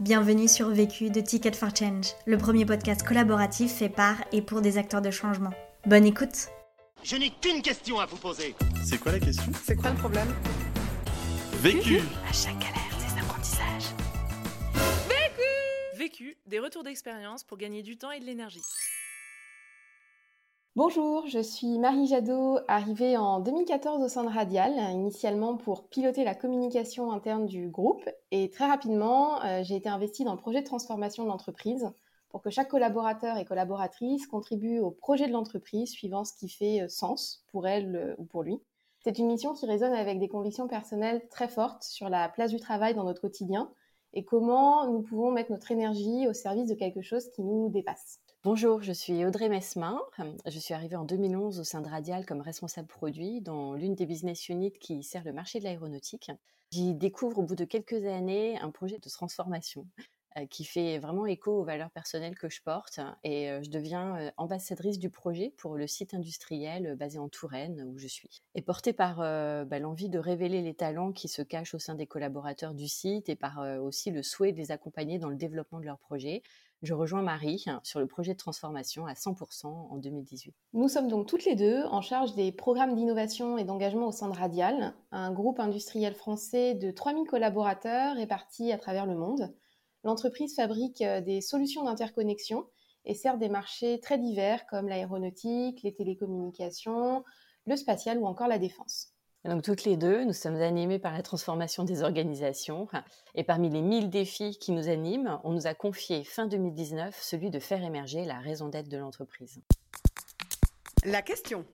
Bienvenue sur Vécu de Ticket for Change, le premier podcast collaboratif fait par et pour des acteurs de changement. Bonne écoute Je n'ai qu'une question à vous poser. C'est quoi la question? C'est quoi le problème? Vécu À chaque galère, des apprentissages. Vécu, des retours d'expérience pour gagner du temps et de l'énergie. Bonjour, je suis Marie Jadot, arrivée en 2014 au sein de Radial, initialement pour piloter la communication interne du groupe. Et très rapidement, euh, j'ai été investie dans le projet de transformation de l'entreprise pour que chaque collaborateur et collaboratrice contribue au projet de l'entreprise suivant ce qui fait euh, sens pour elle euh, ou pour lui. C'est une mission qui résonne avec des convictions personnelles très fortes sur la place du travail dans notre quotidien et comment nous pouvons mettre notre énergie au service de quelque chose qui nous dépasse. Bonjour, je suis Audrey Mesmin. Je suis arrivée en 2011 au sein de Radial comme responsable produit dans l'une des business units qui sert le marché de l'aéronautique. J'y découvre au bout de quelques années un projet de transformation euh, qui fait vraiment écho aux valeurs personnelles que je porte et euh, je deviens euh, ambassadrice du projet pour le site industriel basé en Touraine où je suis. Et portée par bah, l'envie de révéler les talents qui se cachent au sein des collaborateurs du site et par aussi le souhait de les accompagner dans le développement de leur projet, je rejoins Marie sur le projet de transformation à 100% en 2018. Nous sommes donc toutes les deux en charge des programmes d'innovation et d'engagement au sein de Radial, un groupe industriel français de 3000 collaborateurs répartis à travers le monde. L'entreprise fabrique euh, des solutions d'interconnexion et sert des marchés très divers comme l'aéronautique, les télécommunications, le spatial ou encore la défense. Donc toutes les deux, nous sommes animés par la transformation des organisations. Et parmi les 1000 défis qui nous animent, on nous a confié fin 2019 celui de faire émerger la raison d'être de l'entreprise. La question.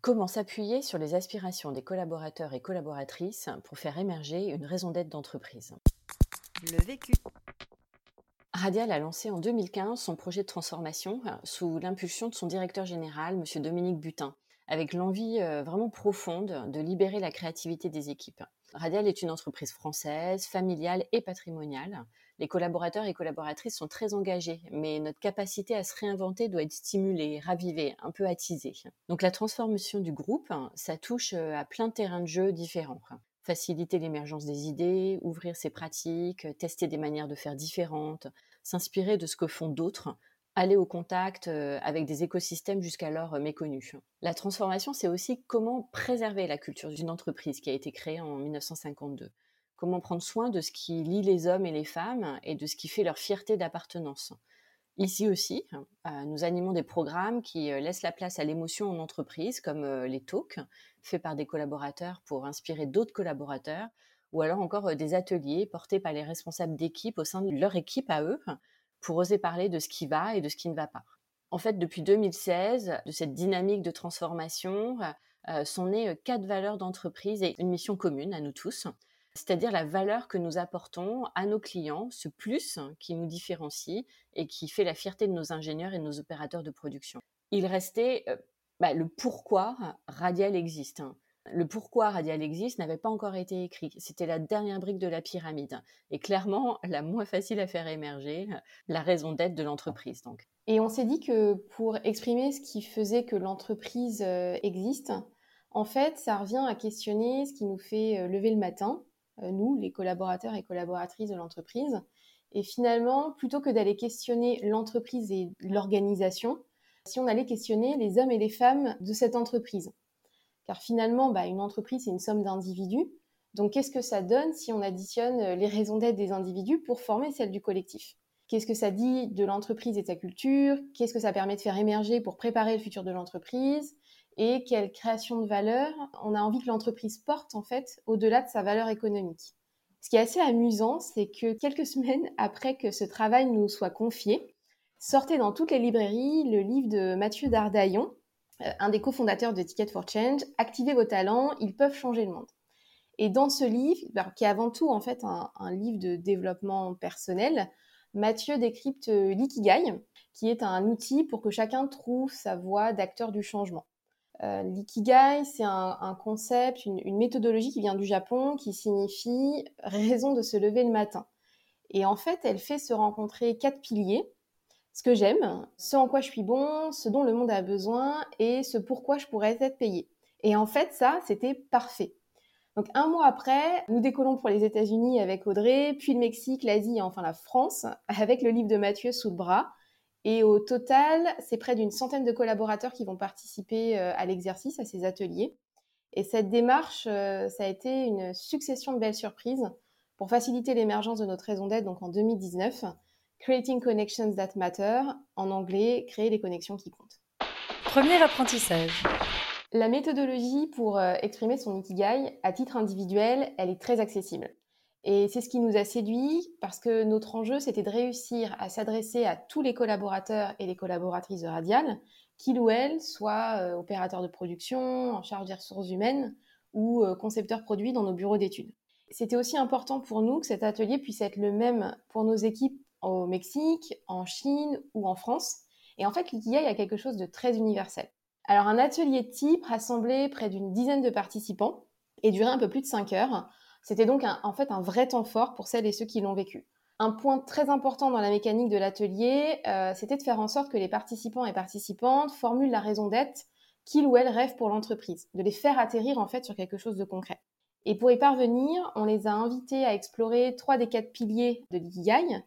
Comment s'appuyer sur les aspirations des collaborateurs et collaboratrices pour faire émerger une raison d'être d'entreprise? Le vécu. Radial a lancé en 2015 son projet de transformation sous l'impulsion de son directeur général, M. Dominique Butin avec l'envie euh, vraiment profonde de libérer la créativité des équipes. Radial est une entreprise française, familiale et patrimoniale. Les collaborateurs et collaboratrices sont très engagés, mais notre capacité à se réinventer doit être stimulée, ravivée, un peu attisée. Donc la transformation du groupe, ça touche euh, à plein de terrains de jeu différents. Faciliter l'émergence des idées, ouvrir ses pratiques, tester des manières de faire différentes, s'inspirer de ce que font d'autres, aller au contact euh, avec des écosystèmes jusqu'alors euh, méconnus. La transformation, c'est aussi comment préserver la culture d'une entreprise qui a été créée en 1952. Comment prendre soin de ce qui lie les hommes et les femmes et de ce qui fait leur fierté d'appartenance. Ici aussi, euh, nous animons des programmes qui laissent la place à l'émotion en entreprise, comme les talks, faits par des collaborateurs pour inspirer d'autres collaborateurs, ou alors encore des ateliers portés par les responsables d'équipe au sein de leur équipe à eux, pour oser parler de ce qui va et de ce qui ne va pas. En fait, depuis 2016, de cette dynamique de transformation, euh, sont nées euh, quatre valeurs d'entreprise et une mission commune à nous tous, c'est-à-dire la valeur que nous apportons à nos clients, ce plus qui nous différencie et qui fait la fierté de nos ingénieurs et de nos opérateurs de production. Il restait euh, bah, le pourquoi Radial existe. Le pourquoi Radial existe n'avait pas encore été écrit. C'était la dernière brique de la pyramide. Et clairement, la moins facile à faire émerger, la raison d'être de l'entreprise. Donc. Et on s'est dit que pour exprimer ce qui faisait que l'entreprise euh, existe, en fait, ça revient à questionner ce qui nous fait euh, lever le matin, euh, nous, les collaborateurs et collaboratrices de l'entreprise. Et finalement, plutôt que d'aller questionner l'entreprise et l'organisation, si on allait questionner les hommes et les femmes de cette entreprise. Car finalement, bah, une entreprise, c'est une somme d'individus. Donc, qu'est-ce que ça donne si on additionne euh, les raisons d'être des individus pour former celle du collectif? Qu'est-ce que ça dit de l'entreprise et de sa culture? Qu'est-ce que ça permet de faire émerger pour préparer le futur de l'entreprise? Et quelle création de valeur on a envie que l'entreprise porte, en fait, au-delà de sa valeur économique? Ce qui est assez amusant, c'est que quelques semaines après que ce travail nous soit confié, sortait dans toutes les librairies le livre de Mathieu Dardaillon, un des cofondateurs de Ticket for Change, activez vos talents, ils peuvent changer le monde. Et dans ce livre, qui est avant tout en fait un, livre de développement personnel, Mathieu décrypte euh, l'ikigai, qui est un outil pour que chacun trouve sa voie d'acteur du changement. Euh, l'ikigai, c'est un, concept, une, méthodologie qui vient du Japon, qui signifie raison de se lever le matin. Et en fait, elle fait se rencontrer quatre piliers ce que j'aime, ce en quoi je suis bon, ce dont le monde a besoin et ce pourquoi je pourrais être payé. Et en fait, ça, c'était parfait. Donc un mois après, nous décollons pour les États-Unis avec Audrey, puis le Mexique, l'Asie et enfin la France, avec le livre de Mathieu sous le bras. Et au total, c'est près d'une centaine de collaborateurs qui vont participer euh, à l'exercice, à ces ateliers. Et cette démarche, euh, ça a été une succession de belles surprises pour faciliter l'émergence de notre raison d'être donc en 2019. Creating Connections That Matter, en anglais, créer les connexions qui comptent. Premier apprentissage. La méthodologie pour euh, exprimer son ikigai à titre individuel, elle est très accessible. Et c'est ce qui nous a séduit parce que notre enjeu, c'était de réussir à s'adresser à tous les collaborateurs et les collaboratrices de Radial, qu'ils ou elles soient euh, opérateurs de production, en charge des ressources humaines ou euh, concepteurs produits dans nos bureaux d'études. C'était aussi important pour nous que cet atelier puisse être le même pour nos équipes au Mexique, en Chine ou en France. Et en fait, l'ikigai a quelque chose de très universel. Alors, un atelier type rassemblait près d'une dizaine de participants et durait un peu plus de 5 heures. C'était donc en fait un vrai temps fort pour celles et ceux qui l'ont vécu. Un point très important dans la mécanique de l'atelier, euh, c'était de faire en sorte que les participants et participantes formulent la raison d'être qu'ils ou elles rêvent pour l'entreprise, de les faire atterrir en fait sur quelque chose de concret. Et pour y parvenir, on les a invités à explorer trois des quatre piliers de l'ikigai,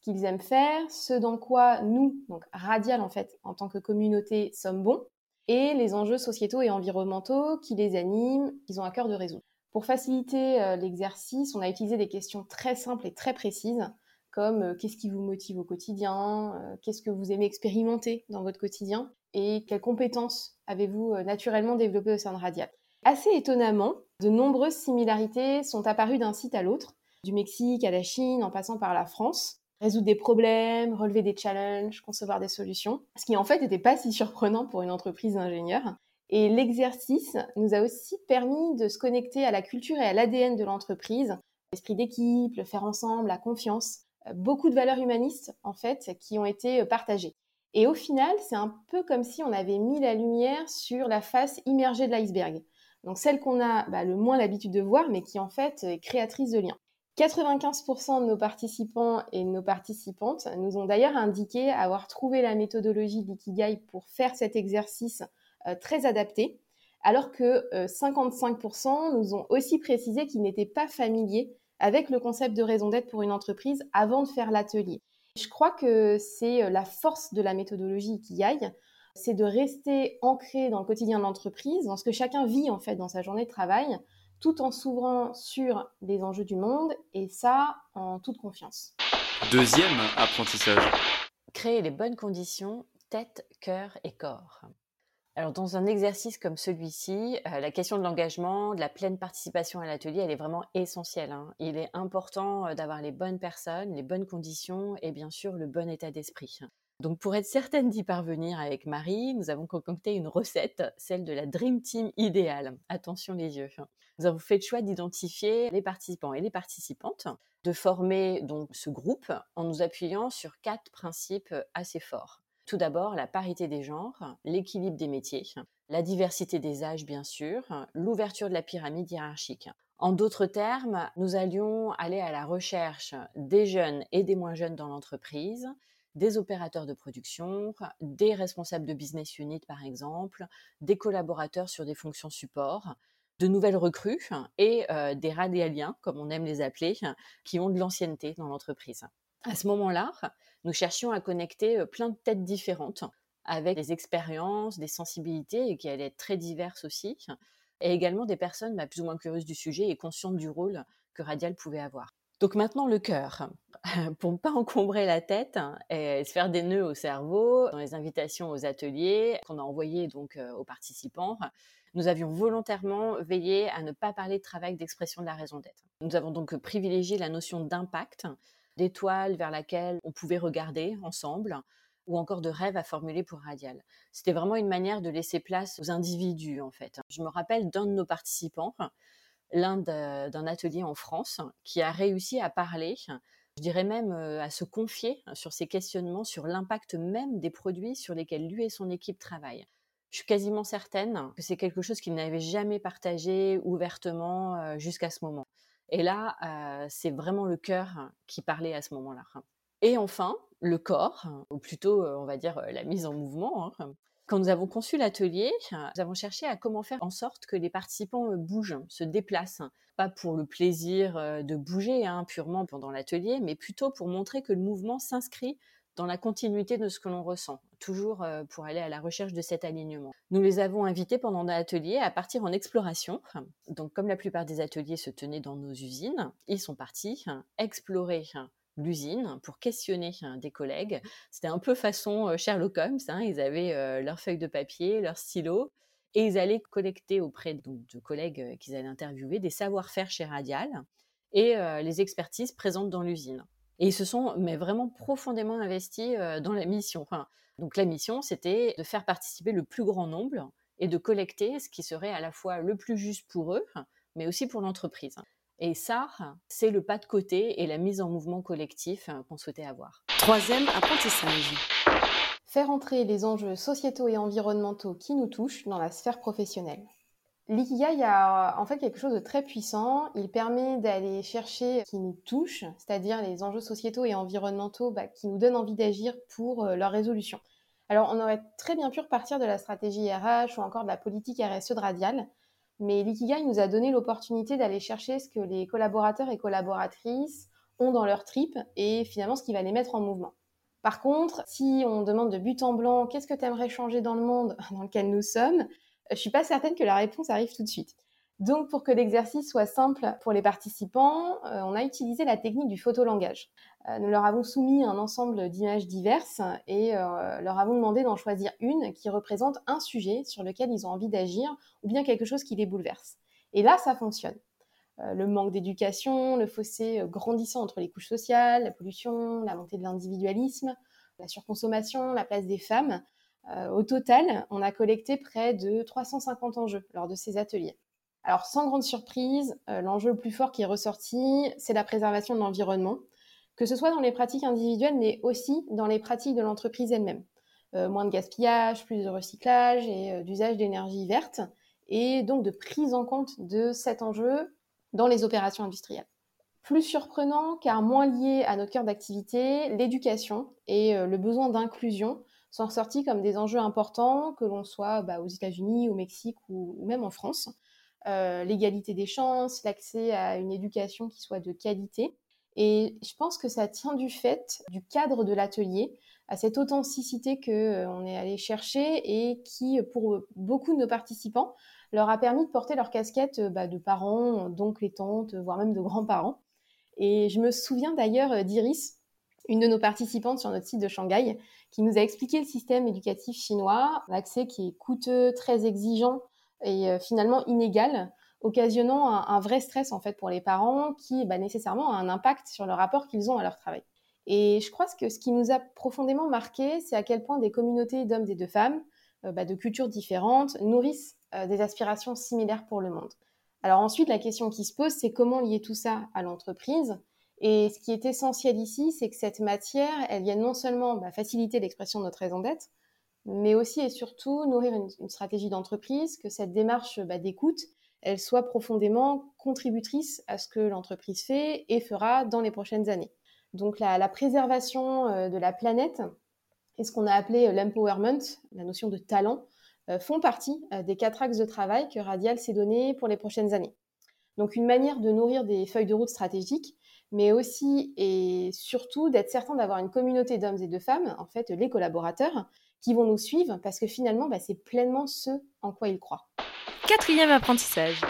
ce qu'ils aiment faire, ce dans quoi nous, donc Radial en fait, en tant que communauté, sommes bons, et les enjeux sociétaux et environnementaux qui les animent, qu'ils ont à cœur de résoudre. Pour faciliter euh, l'exercice, on a utilisé des questions très simples et très précises, comme euh, qu'est-ce qui vous motive au quotidien, euh, qu'est-ce que vous aimez expérimenter dans votre quotidien, et quelles compétences avez-vous naturellement développées au sein de Radial. Assez étonnamment, de nombreuses similarités sont apparues d'un site à l'autre, du Mexique à la Chine en passant par la France. Résoudre des problèmes, relever des challenges, concevoir des solutions, ce qui en fait n'était pas si surprenant pour une entreprise d'ingénieurs. Et l'exercice nous a aussi permis de se connecter à la culture et à l'ADN de l'entreprise, l'esprit d'équipe, le faire ensemble, la confiance, beaucoup de valeurs humanistes en fait qui ont été partagées. Et au final, c'est un peu comme si on avait mis la lumière sur la face immergée de l'iceberg. Donc celle qu'on a bah, le moins l'habitude de voir, mais qui en fait est créatrice de liens. 95% de nos participants et de nos participantes nous ont d'ailleurs indiqué avoir trouvé la méthodologie d'Ikigai pour faire cet exercice euh, très adapté, alors que 55% euh, nous ont aussi précisé qu'ils n'étaient pas familiers avec le concept de raison d'être pour une entreprise avant de faire l'atelier. Je crois que c'est euh, la force de la méthodologie Ikigai, c'est de rester ancré dans le quotidien de l'entreprise, dans ce que chacun vit en fait dans sa journée de travail, tout en s'ouvrant sur les enjeux du monde, et ça en toute confiance. Deuxième apprentissage. Créer les bonnes conditions, tête, cœur et corps. Alors dans un exercice comme celui-ci, euh, la question de l'engagement, de la pleine participation à l'atelier, elle est vraiment essentielle. Hein. Il est important euh, d'avoir les bonnes personnes, les bonnes conditions et bien sûr le bon état d'esprit. Donc pour être certaine d'y parvenir avec Marie, nous avons concocté une recette, celle de la Dream Team idéale. Attention les yeux. Hein. Nous avons fait le choix d'identifier les participants et les participantes, de former donc ce groupe en nous appuyant sur quatre principes assez forts. Tout d'abord, la parité des genres, l'équilibre des métiers, la diversité des âges bien sûr, l'ouverture de la pyramide hiérarchique. En d'autres termes, nous allions aller à la recherche des jeunes et des moins jeunes dans l'entreprise, des opérateurs de production, des responsables de business unit par exemple, des collaborateurs sur des fonctions support, de nouvelles recrues et euh, des radialiens, comme on aime les appeler, qui ont de l'ancienneté dans l'entreprise. À ce moment-là, nous cherchions à connecter euh, plein de têtes différentes avec des expériences, des sensibilités qui allaient être très diverses aussi, et également des personnes bah, plus ou moins curieuses du sujet et conscientes du rôle que Radial pouvait avoir. Donc maintenant le cœur, pour ne pas encombrer la tête et se faire des nœuds au cerveau, dans les invitations aux ateliers qu'on a envoyées donc euh, aux participants, nous avions volontairement veillé à ne pas parler de travail d'expression de la raison d'être. Nous avons donc privilégié la notion d'impact, d'étoile vers laquelle on pouvait regarder ensemble, ou encore de rêve à formuler pour Radial. C'était vraiment une manière de laisser place aux individus en fait. Je me rappelle d'un de nos participants l'un d'un atelier en France qui a réussi à parler, je dirais même euh, à se confier sur ses questionnements sur l'impact même des produits sur lesquels lui et son équipe travaillent. Je suis quasiment certaine que c'est quelque chose qu'il n'avait jamais partagé ouvertement euh, jusqu'à ce moment. Et là, euh, c'est vraiment le cœur qui parlait à ce moment-là. Et enfin, le corps, ou plutôt, on va dire, la mise en mouvement. Hein. Quand nous avons conçu l'atelier, nous avons cherché à comment faire en sorte que les participants bougent, se déplacent, pas pour le plaisir de bouger hein, purement pendant l'atelier, mais plutôt pour montrer que le mouvement s'inscrit dans la continuité de ce que l'on ressent, toujours pour aller à la recherche de cet alignement. Nous les avons invités pendant l'atelier à partir en exploration. Donc, comme la plupart des ateliers se tenaient dans nos usines, ils sont partis explorer l'usine pour questionner hein, des collègues. C'était un peu façon Sherlock Holmes. Hein. Ils avaient euh, leurs feuilles de papier, leurs stylos, et ils allaient collecter auprès de collègues qu'ils allaient interviewer des savoir-faire chez Radial et les expertises présentes dans l'usine. Et ils se sont mais vraiment profondément investis dans la mission. donc la mission, c'était de faire participer le plus grand nombre et de collecter ce qui serait à la fois le plus juste pour eux, mais aussi pour l'entreprise. Et ça, c'est le pas de côté et la mise en mouvement collectif qu'on souhaitait avoir. Troisième apprentissage. Faire entrer les enjeux sociétaux et environnementaux qui nous touchent dans la sphère professionnelle. L'ikigai a en fait quelque chose de très puissant. Il permet d'aller chercher ce qui nous touche, c'est-à-dire les enjeux sociétaux et environnementaux bah, qui nous donnent envie d'agir pour euh, leur résolution. Alors, on aurait très bien pu repartir de la stratégie RH ou encore de la politique RSE de Radial, mais l'ikigai nous a donné l'opportunité d'aller chercher ce que les collaborateurs et collaboratrices ont dans leur trip et finalement ce qui va les mettre en mouvement. Par contre, si on demande de but en blanc, qu'est-ce que tu aimerais changer dans le monde? Dans lequel nous sommes, je suis pas certaine que la réponse arrive tout de suite. Donc, pour que l'exercice soit simple pour les participants, euh, on a utilisé la technique du photolangage. Euh, nous leur avons soumis un ensemble d'images diverses et euh, leur avons demandé d'en choisir une qui représente un sujet sur lequel ils ont envie d'agir ou bien quelque chose qui les bouleverse. Et là, ça fonctionne. le manque d'éducation, le fossé grandissant entre les couches sociales, la pollution, la montée de l'individualisme, la surconsommation, la place des femmes. au total, on a collecté près de 350 enjeux lors de ces ateliers. Alors, sans grande surprise, euh, l'enjeu le plus fort qui est ressorti, c'est la préservation de l'environnement, que ce soit dans les pratiques individuelles, mais aussi dans les pratiques de l'entreprise elle-même. Euh, moins de gaspillage, plus de recyclage et euh, d'usage d'énergie verte, et donc de prise en compte de cet enjeu dans les opérations industrielles. Plus surprenant, car moins lié à notre cœur d'activité, l'éducation et le besoin d'inclusion sont ressortis comme des enjeux importants, que l'on soit bah, aux États-Unis, au Mexique ou même en France. Euh, l'égalité des chances, l'accès à une éducation qui soit de qualité. Et je pense que ça tient du fait du cadre de l'atelier, à cette authenticité qu'on euh, est allé chercher et qui, pour beaucoup de nos participants, leur a permis de porter leur casquette euh, bah, de parents, d'oncles et tantes, voire même de grands-parents. Et je me souviens d'ailleurs d'Iris, une de nos participantes sur notre site de Shanghai, qui nous a expliqué le système éducatif chinois, l'accès qui est coûteux, très exigeant, et euh, finalement inégal, occasionnant un, vrai stress en fait pour les parents qui bah, nécessairement a un impact sur le rapport qu'ils ont à leur travail. Et je crois que ce qui nous a profondément marqué, c'est à quel point des communautés d'hommes et de femmes euh, bah, de cultures différentes nourrissent euh, des aspirations similaires pour le monde. Alors ensuite, la question qui se pose, c'est comment lier tout ça à l'entreprise? Et ce qui est essentiel ici, c'est que cette matière, elle vienne non seulement bah, faciliter l'expression de notre raison d'être, mais aussi et surtout nourrir une, stratégie d'entreprise, que cette démarche bah, d'écoute, elle soit profondément contributrice à ce que l'entreprise fait et fera dans les prochaines années. Donc la, préservation euh, de la planète et ce qu'on a appelé euh, l'empowerment, la notion de talent, euh, font partie des quatre axes de travail que Radial s'est donné pour les prochaines années. Donc une manière de nourrir des feuilles de route stratégiques, mais aussi et surtout d'être certain d'avoir une communauté d'hommes et de femmes, en fait les collaborateurs, qui vont nous suivre parce que finalement, bah, c'est pleinement ce en quoi ils croient. Quatrième apprentissage.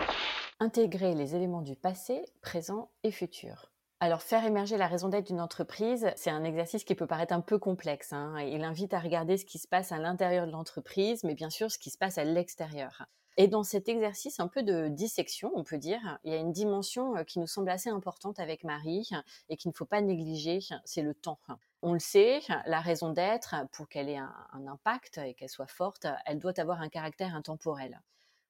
Intégrer les éléments du passé, présent et futur. Alors, faire émerger la raison d'être d'une entreprise, c'est un exercice qui peut paraître un peu complexe. Hein. Il invite à regarder ce qui se passe à l'intérieur de l'entreprise, mais bien sûr ce qui se passe à l'extérieur. Et dans cet exercice un peu de dissection, on peut dire, il y a une dimension euh, qui nous semble assez importante avec Marie et qu'il ne faut pas négliger, c'est le temps. On le sait, la raison d'être, pour qu'elle ait un, impact et qu'elle soit forte, elle doit avoir un caractère intemporel.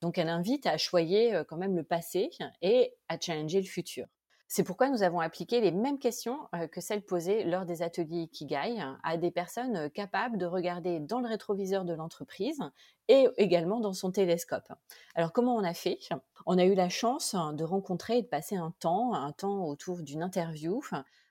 Donc elle invite à choyer euh, quand même le passé et à challenger le futur. C'est pourquoi nous avons appliqué les mêmes questions euh, que celles posées lors des ateliers Ikigai à des personnes euh, capables de regarder dans le rétroviseur de l'entreprise et également dans son télescope. Alors comment on a fait? On a eu la chance de rencontrer et de passer un temps, un temps autour d'une interview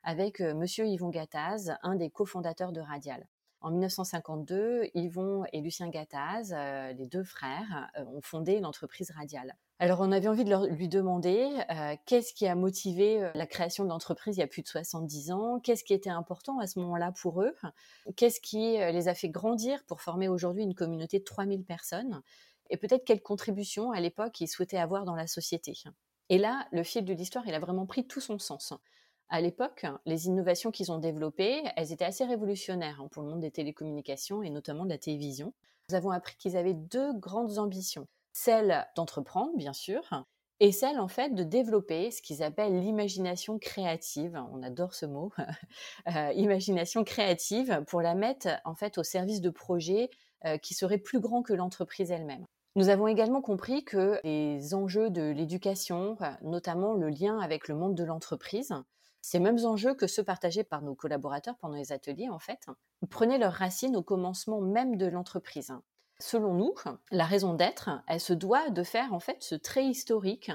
avec euh, Monsieur Yvon Gattaz, un des cofondateurs de Radial. En 1952, Yvon et Lucien Gattaz, les deux frères, ont fondé l'entreprise Radial. Alors on avait envie de leur, lui demander euh, qu'est-ce qui a motivé la création de l'entreprise il y a plus de 70 ans, qu'est-ce qui était important à ce moment-là pour eux, qu'est-ce qui les a fait grandir pour former aujourd'hui une communauté de 3000 personnes, et peut-être quelle contribution à l'époque ils souhaitaient avoir dans la société? Et là, le fil de l'histoire, il a vraiment pris tout son sens à l'époque, les innovations qu'ils ont développées, elles étaient assez révolutionnaires hein, pour le monde des télécommunications et notamment de la télévision. Nous avons appris qu'ils avaient deux grandes ambitions. Celle d'entreprendre, bien sûr, et celle en fait de développer ce qu'ils appellent l'imagination créative. On adore ce mot, euh, imagination créative, pour la mettre en fait au service de projets euh, qui seraient plus grands que l'entreprise elle-même. Nous avons également compris que les enjeux de l'éducation, notamment le lien avec le monde de l'entreprise, ces mêmes enjeux que ceux partagés par nos collaborateurs pendant les ateliers, en fait, prenaient leurs racines au commencement même de l'entreprise. Selon nous, la raison d'être, elle se doit de faire en fait ce trait historique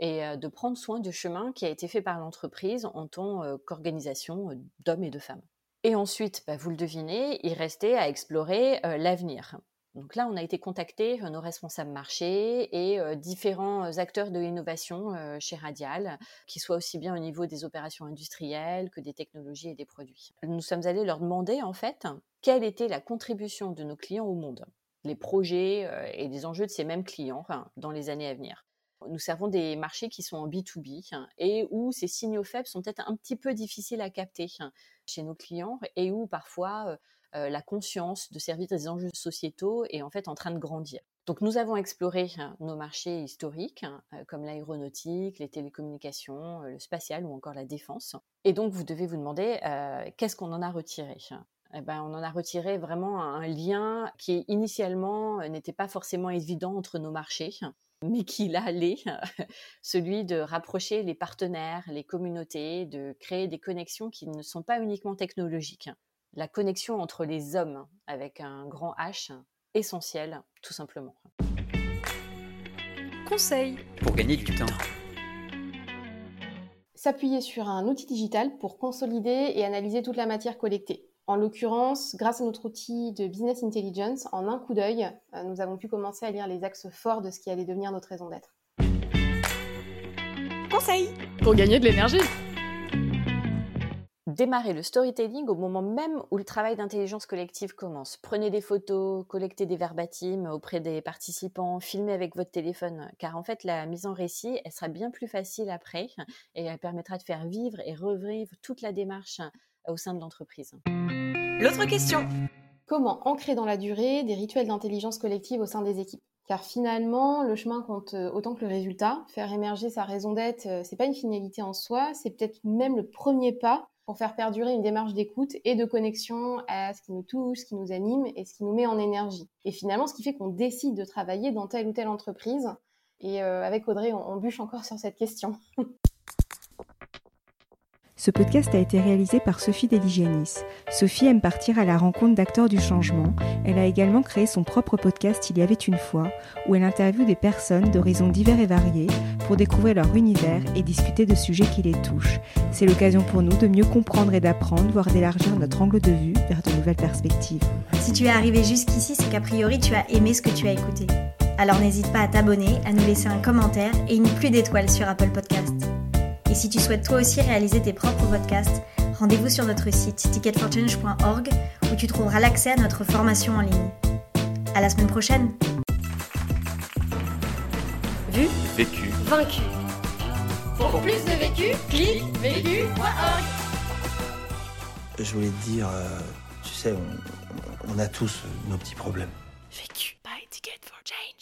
et euh, de prendre soin du chemin qui a été fait par l'entreprise en tant euh, qu'organisation euh, d'hommes et de femmes. Et ensuite, bah, vous le devinez, il restait à explorer l'avenir. Donc là, on a été contacté, nos responsables marché et différents acteurs de l'innovation chez Radial, qui soient aussi bien au niveau des opérations industrielles que des technologies et des produits. Nous sommes allés leur demander en fait quelle était la contribution de nos clients au monde, les projets et les enjeux de ces mêmes clients dans les années à venir. Nous servons des marchés qui sont en B2B et où ces signaux faibles sont peut-être un petit peu difficiles à capter chez nos clients et où parfois euh, la conscience de servir des enjeux sociétaux est en fait en train de grandir. Donc nous avons exploré hein, nos marchés historiques, hein, euh, comme l'aéronautique, les télécommunications, euh, le spatial ou encore la défense. Et donc vous devez vous demander qu'est-ce qu'on en a retiré eh ben, on en a retiré vraiment un lien qui initialement n'était pas forcément évident entre nos marchés, mais qui l'allait, celui de rapprocher les partenaires, les communautés, de créer des connexions qui ne sont pas uniquement technologiques la connexion entre les hommes avec un grand H essentiel, tout simplement. Conseil pour gagner du temps. S'appuyer sur un outil digital pour consolider et analyser toute la matière collectée. En l'occurrence, grâce à notre outil de business intelligence, en un coup d'œil, euh, nous avons pu commencer à lire les axes forts de ce qui allait devenir notre raison d'être. Conseil pour gagner de l'énergie démarrer le storytelling au moment même où le travail d'intelligence collective commence. Prenez des photos, collectez des verbatims auprès des participants, filmez avec votre téléphone, car en fait la mise en récit, elle sera bien plus facile après et elle permettra de faire vivre et revivre toute la démarche au sein de l'entreprise. L'autre question Comment ancrer dans la durée des rituels d'intelligence collective au sein des équipes? Car finalement, le chemin compte autant que le résultat. Faire émerger sa raison d'être, c'est pas une finalité en soi, c'est peut-être même le premier pas pour faire perdurer une démarche d'écoute et de connexion à ce qui nous touche, ce qui nous anime et ce qui nous met en énergie. Et finalement, ce qui fait qu'on décide de travailler dans telle ou telle entreprise. Et euh, avec Audrey, on bûche encore sur cette question. Ce podcast a été réalisé par Sophie Deligianis. Sophie aime partir à la rencontre d'acteurs du changement. Elle a également créé son propre podcast Il y avait une fois, où elle interviewe des personnes d'horizons divers et variés pour découvrir leur univers et discuter de sujets qui les touchent. C'est l'occasion pour nous de mieux comprendre et d'apprendre, voire d'élargir notre angle de vue vers de nouvelles perspectives. Si tu es arrivé jusqu'ici, c'est qu'a priori tu as aimé ce que tu as écouté. Alors n'hésite pas à t'abonner, à nous laisser un commentaire et une pluie d'étoiles sur Apple Podcasts. Et si tu souhaites toi aussi réaliser tes propres podcasts, rendez-vous sur notre site ticketforchange.org où tu trouveras l'accès à notre formation en ligne. À la semaine prochaine. Vu, Vécu. vaincu. Pour plus de vécu, clique vécu.org. Je voulais te dire, euh, tu sais, on, on a tous nos petits problèmes. Vécu. Buy ticket for change.